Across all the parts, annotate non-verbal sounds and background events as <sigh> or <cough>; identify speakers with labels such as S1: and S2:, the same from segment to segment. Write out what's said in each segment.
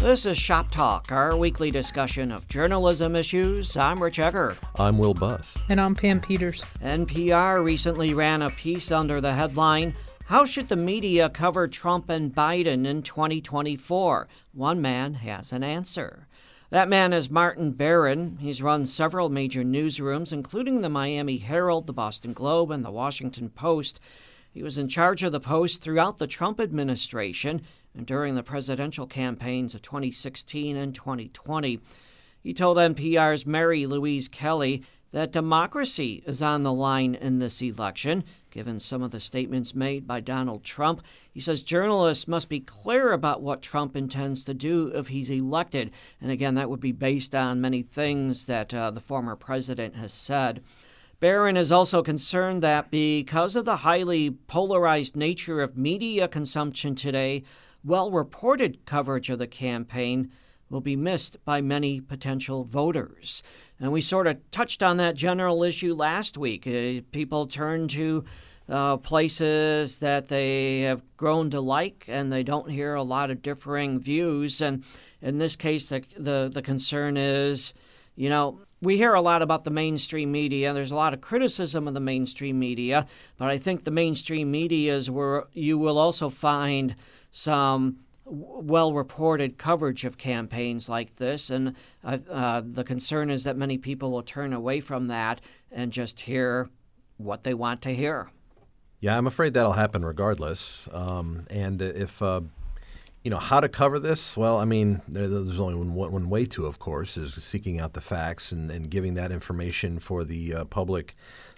S1: This is Shop Talk, our weekly discussion of journalism issues. I'm Rich Egger.
S2: I'm Will Buss.
S3: And I'm Pam Peters.
S1: NPR recently ran a piece under the headline How Should the Media Cover Trump and Biden in 2024? One man has an answer. That man is Martin Baron. He's run several major newsrooms, including the Miami Herald, the Boston Globe, and the Washington Post. He was in charge of the Post throughout the Trump administration and during the presidential campaigns of 2016 and 2020. He told NPR's Mary Louise Kelly that democracy is on the line in this election, given some of the statements made by Donald Trump. He says journalists must be clear about what Trump intends to do if he's elected. And again, that would be based on many things that uh, the former president has said. Baron is also concerned that because of the highly polarized nature of media consumption today, well reported coverage of the campaign will be missed by many potential voters. And we sort of touched on that general issue last week. Uh, people turn to uh, places that they have grown to like, and they don't hear a lot of differing views. And in this case, the, the, the concern is, you know, we hear a lot about the mainstream media. There's a lot of criticism of the mainstream media, but I think the mainstream media is where you will also find some well reported coverage of campaigns like this. And uh, uh, the concern is that many people will turn away from that and just hear what they want to hear.
S2: Yeah, I'm afraid that'll happen regardless. Um, and if uh, you know how to cover this, well, I mean, there's only one, one way to, of course, is seeking out the facts and, and giving that information for the uh, public,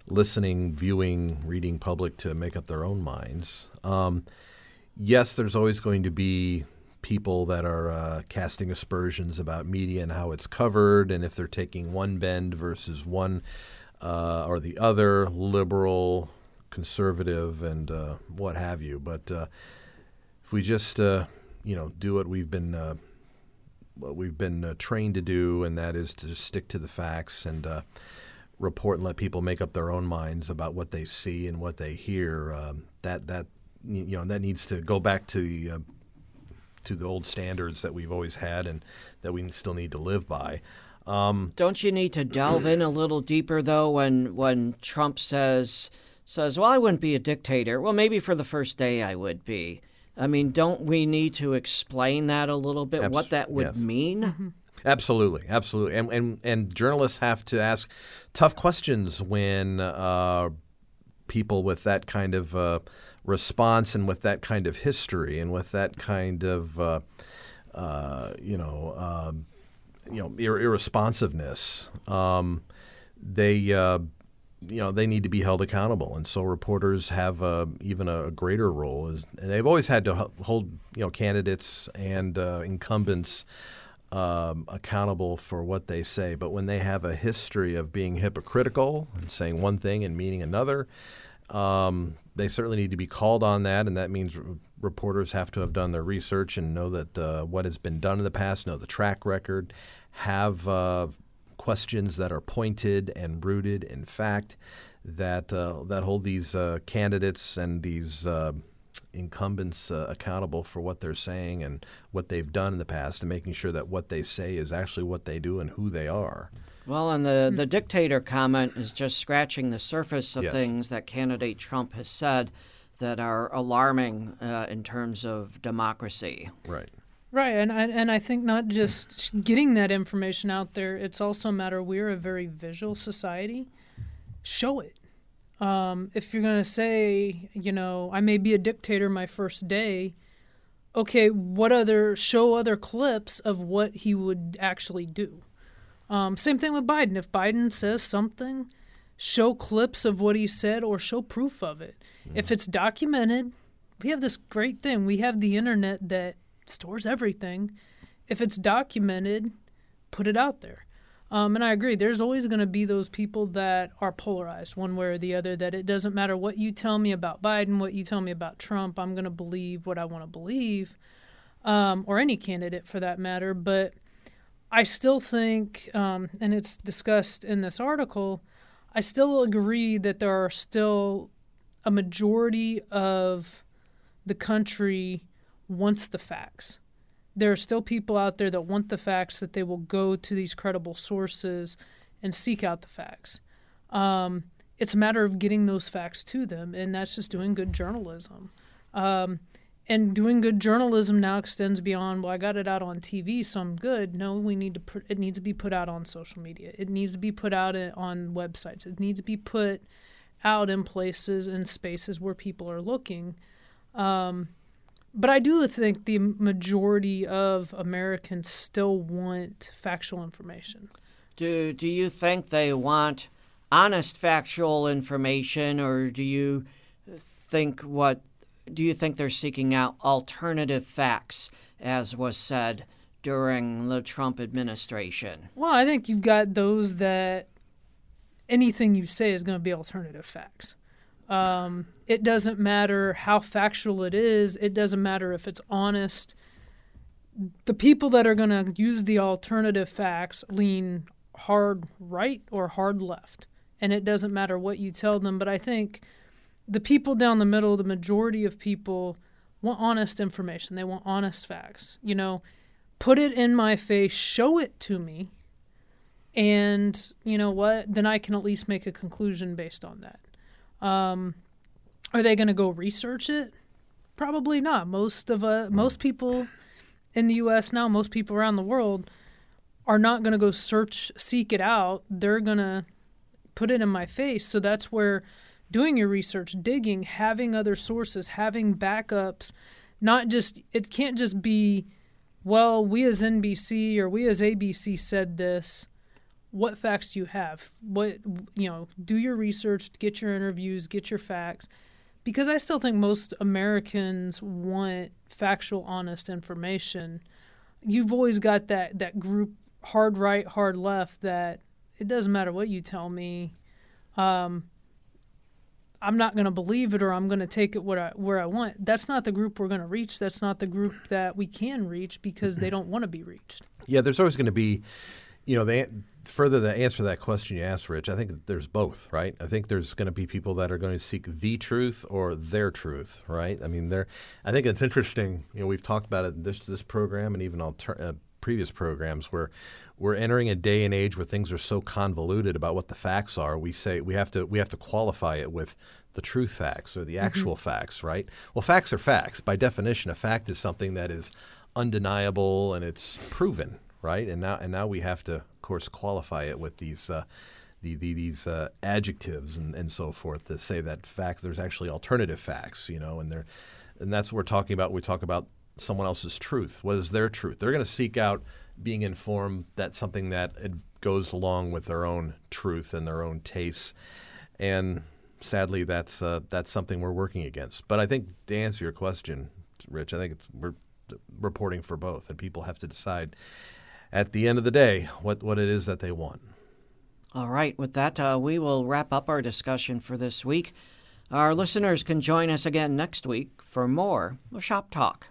S2: listening, viewing, reading public to make up their own minds. Um, yes, there's always going to be people that are uh, casting aspersions about media and how it's covered, and if they're taking one bend versus one uh, or the other, liberal, conservative, and uh, what have you. But uh, if we just uh, you know do what we've been uh, what we've been trained to do, and that is to stick to the facts and report and let people make up their own minds about what they see and what they hear. Um, that that you know that needs to go back to the uh, to the old standards that we've always had and that we still need to live by.
S1: Um, Don't you need to delve in a little deeper though when when Trump says says, "Well, I wouldn't be a dictator." Well, maybe for the first day I would be. I mean, don't we need to explain that a little bit? Abs- what that would yes. mean? Mm-hmm.
S2: Absolutely, absolutely, and, and and journalists have to ask tough questions when uh, people with that kind of uh, response and with that kind of history and with that kind of uh, uh, you know um, you know ir- irresponsiveness, um, they uh, you know they need to be held accountable, and so reporters have uh, even a greater role. As, and they've always had to hold you know candidates and uh, incumbents. Um, accountable for what they say, but when they have a history of being hypocritical and saying one thing and meaning another, um, they certainly need to be called on that, and that means reporters have to have done their research and know that uh, what has been done in the past, know the track record, have uh, questions that are pointed and rooted in fact, that uh, that hold these uh, candidates and these uh, incumbents uh, accountable for what they're saying and what they've done in the past, and making sure that what they say is actually what they do and who they are.
S1: Well, and the, the dictator comment is just scratching the surface of yes. things that candidate Trump has said that are alarming uh, in terms of democracy.
S2: Right.
S3: Right, and I, and I think not just getting that information out there, it's also a matter we're a very visual society. Show it. Um, if you're going to say, you know, I may be a dictator my first day, okay, what other, show other clips of what he would actually do. Um, same thing with Biden. If Biden says something, show clips of what he said or show proof of it. Yeah. If it's documented, we have this great thing. We have the internet that stores everything. If it's documented, put it out there. Um, and I agree. There's always going to be those people that are polarized one way or the other. That it doesn't matter what you tell me about Biden, what you tell me about Trump. I'm going to believe what I want to believe, um, or any candidate for that matter. But I still think, um, and it's discussed in this article, I still agree that there are still a majority of the country wants the facts. there are still people out there that want the facts that they will go to these credible sources and seek out the facts. Um, it's a matter of getting those facts to them, and that's just doing good journalism. Um, and doing good journalism now extends beyond well i got it out on tv so i'm good no we need to put it needs to be put out on social media it needs to be put out on websites it needs to be put out in places and spaces where people are looking um, but i do think the majority of americans still want factual information
S1: do, do you think they want honest factual information or do you think what do you think they're seeking out alternative facts, as was said during the Trump administration?
S3: Well, I think you've got those that anything you say is going to be alternative facts. Um, it doesn't matter how factual it is, it doesn't matter if it's honest. The people that are going to use the alternative facts lean hard right or hard left. And it doesn't matter what you tell them. But I think the people down the middle, the majority of people want honest information. They want honest facts. You know, put it in my face, show it to me, and you know what? Then I can at least make a conclusion based on that. Um, are they going to go research it? Probably not. Most of uh, most people in the U.S. now, most people around the world, are not going to go search, seek it out. They're going to put it in my face. So that's where doing your research, digging, having other sources, having backups, not just, it can't just be, well, we as NBC or we as ABC said this. What facts do you have? What, you know, do your research, get your interviews, get your facts. Because I still think most Americans want factual, honest information. You've always got that, that group, hard right, hard left, that it doesn't matter what you tell me. Um, I'm not going to believe it or I'm going to take it where I, where I want. That's not the group we're going to reach. That's not the group that we can reach because they <clears throat> don't want to be reached.
S2: Yeah, there's always going to be, you know, the further the answer to that question you asked, Rich. I think there's both, right? I think there's going to be people that are going to seek the truth or their truth, right? I mean, there. I think it's interesting. You know, we've talked about it this this program and even alter, uh, previous programs where we're entering a day and age where things are so convoluted about what the facts are. We say we have to we have to qualify it with the truth facts or the mm-hmm. actual mm-hmm. facts, right? Well, facts are facts. By definition, a fact is something that is undeniable and it's proven, right? And now and now we have to, of course, qualify it with these. Uh, the, the, these uh, adjectives and, and so forth to say that facts there's actually alternative facts you know and they and that's what we're talking about we talk about someone else's truth what is their truth they're going to seek out being informed that's something that goes along with their own truth and their own tastes. And sadly, that's uh, that's something we're working against. But I think to answer your question, Rich, I think we're reporting for both, and people have to decide at the end of the day what, what it is that they want.
S1: All right, with that, uh, we will wrap up our discussion for this week. Our listeners can join us again next week for more Shop Talk.